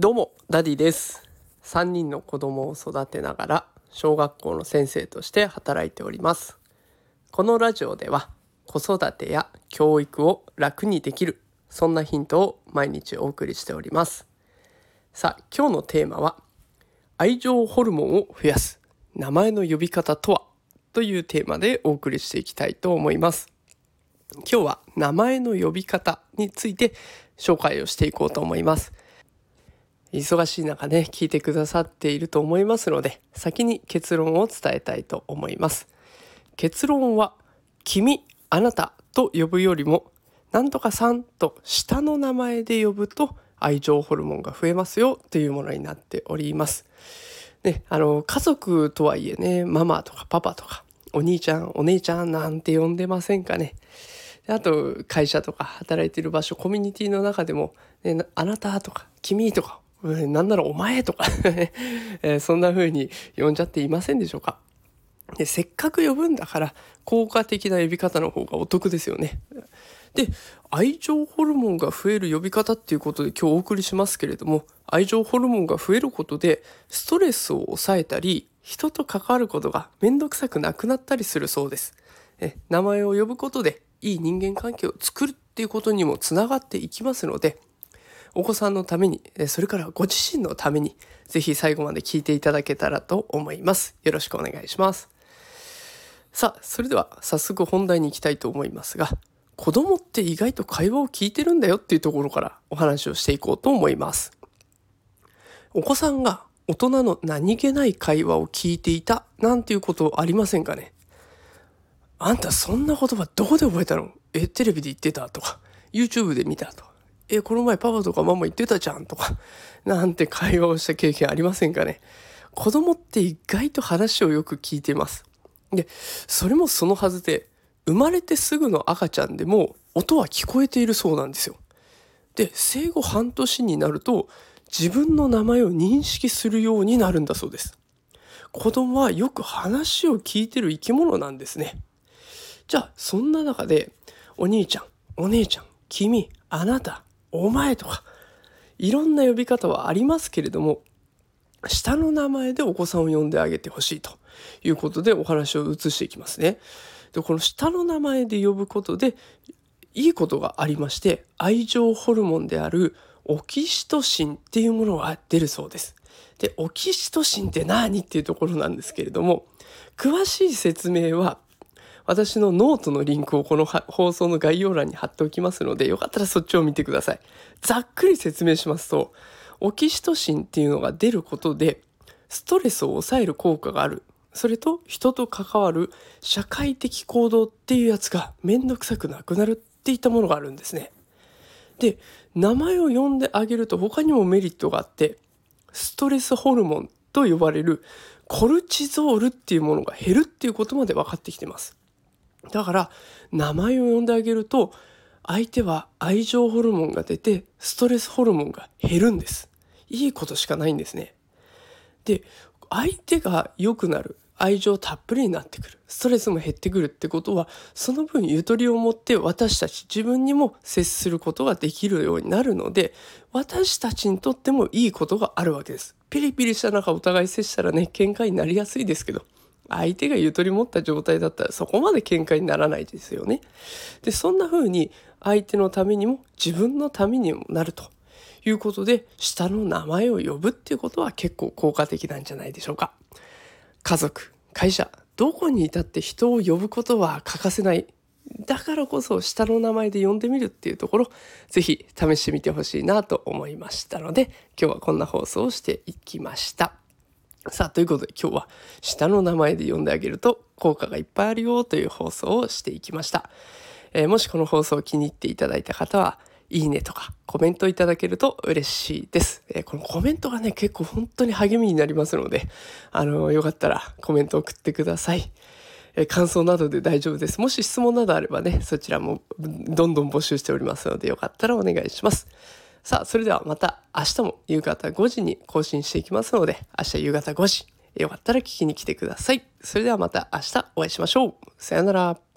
どうもダディです。3人の子供を育てながら小学校の先生として働いております。このラジオでは子育てや教育を楽にできるそんなヒントを毎日お送りしております。さあ今日のテーマは愛情ホルモンを増やす名前の呼び方とは？というテーマでお送りしていきたいと思います。今日は名前の呼び方について紹介をしていこうと思います。忙しい中ね、聞いてくださっていると思いますので、先に結論を伝えたいと思います。結論は、君、あなたと呼ぶよりも、なんとかさんと下の名前で呼ぶと愛情ホルモンが増えますよというものになっております。ね、あの、家族とはいえね、ママとかパパとか、お兄ちゃん、お姉ちゃんなんて呼んでませんかね。あと会社とか働いてる場所コミュニティの中でも、ね、あなたとか君とか、なんならお前とか えそんな風に呼んじゃっていませんでしょうかでせっかく呼ぶんだから効果的な呼び方の方がお得ですよね。で愛情ホルモンが増える呼び方っていうことで今日お送りしますけれども愛情ホルモンが増えることでストレスを抑えたり人と関わることが面倒くさくなくなったりするそうです。え名前を呼ぶことでいい人間関係を作るっていうことにもつながっていきますのでお子さんのためにそれからご自身のために是非最後まで聞いていただけたらと思います。よろしくお願いします。さあそれでは早速本題に行きたいと思いますが子供って意外と会話を聞いてるんだよっていうところからお話をしていこうと思います。お子さんが大人の何気ない会話を聞いていたなんていうことありませんかね。あんたそんな言葉どこで覚えたの？え、テレビで言ってたとか、YouTube で見たと、え、この前パパとかママ言ってたじゃんとか、なんて会話をした経験ありませんかね子供って意外と話をよく聞いてます。で、それもそのはずで、生まれてすぐの赤ちゃんでも音は聞こえているそうなんですよ。で、生後半年になると自分の名前を認識するようになるんだそうです。子供はよく話を聞いてる生き物なんですね。じゃあそんな中でお兄ちゃんお姉ちゃん君あなたお前とかいろんな呼び方はありますけれども下の名前でお子さんを呼んであげてほしいということでお話を移していきますね。でこの下の名前で呼ぶことでいいことがありまして愛情ホルモンであるオキシトシンっていうものが出るそうです。でオキシトシンって何っていうところなんですけれども詳しい説明は私のノートのリンクをこの放送の概要欄に貼っておきますので、よかったらそっちを見てください。ざっくり説明しますと、オキシトシンっていうのが出ることで、ストレスを抑える効果がある。それと人と関わる社会的行動っていうやつがめんどくさくなくなるっていったものがあるんですね。で、名前を呼んであげると他にもメリットがあって、ストレスホルモンと呼ばれるコルチゾールっていうものが減るっていうことまで分かってきてます。だから名前を呼んであげると相手は愛情ホルモンが出てストレスホルモンが減るんです。いいことしかないんですね。で相手が良くなる愛情たっぷりになってくるストレスも減ってくるってことはその分ゆとりを持って私たち自分にも接することができるようになるので私たちにとってもいいことがあるわけです。ピリピリした中お互い接したらね喧嘩になりやすいですけど相手がゆとり持った状態だったらそこまで喧嘩にならないですよね。でそんな風に相手のためにも自分のためにもなるということで下の名前を呼ぶっていうことは結構効果的なんじゃないでしょうか。家族会社どこにいたって人を呼ぶことは欠かせないだからこそ下の名前で呼んでみるっていうところ是非試してみてほしいなと思いましたので今日はこんな放送をしていきました。さあ、ということで今日は下の名前で呼んであげると効果がいっぱいあるよという放送をしていきました。えー、もしこの放送を気に入っていただいた方は、いいねとかコメントいただけると嬉しいです。えー、このコメントがね、結構本当に励みになりますので、あのー、よかったらコメント送ってください。え感想などで大丈夫です。もし質問などあればね、そちらもどんどん募集しておりますので、よかったらお願いします。さあ、それではまた明日も夕方5時に更新していきますので、明日夕方5時、よかったら聞きに来てください。それではまた明日お会いしましょう。さよなら。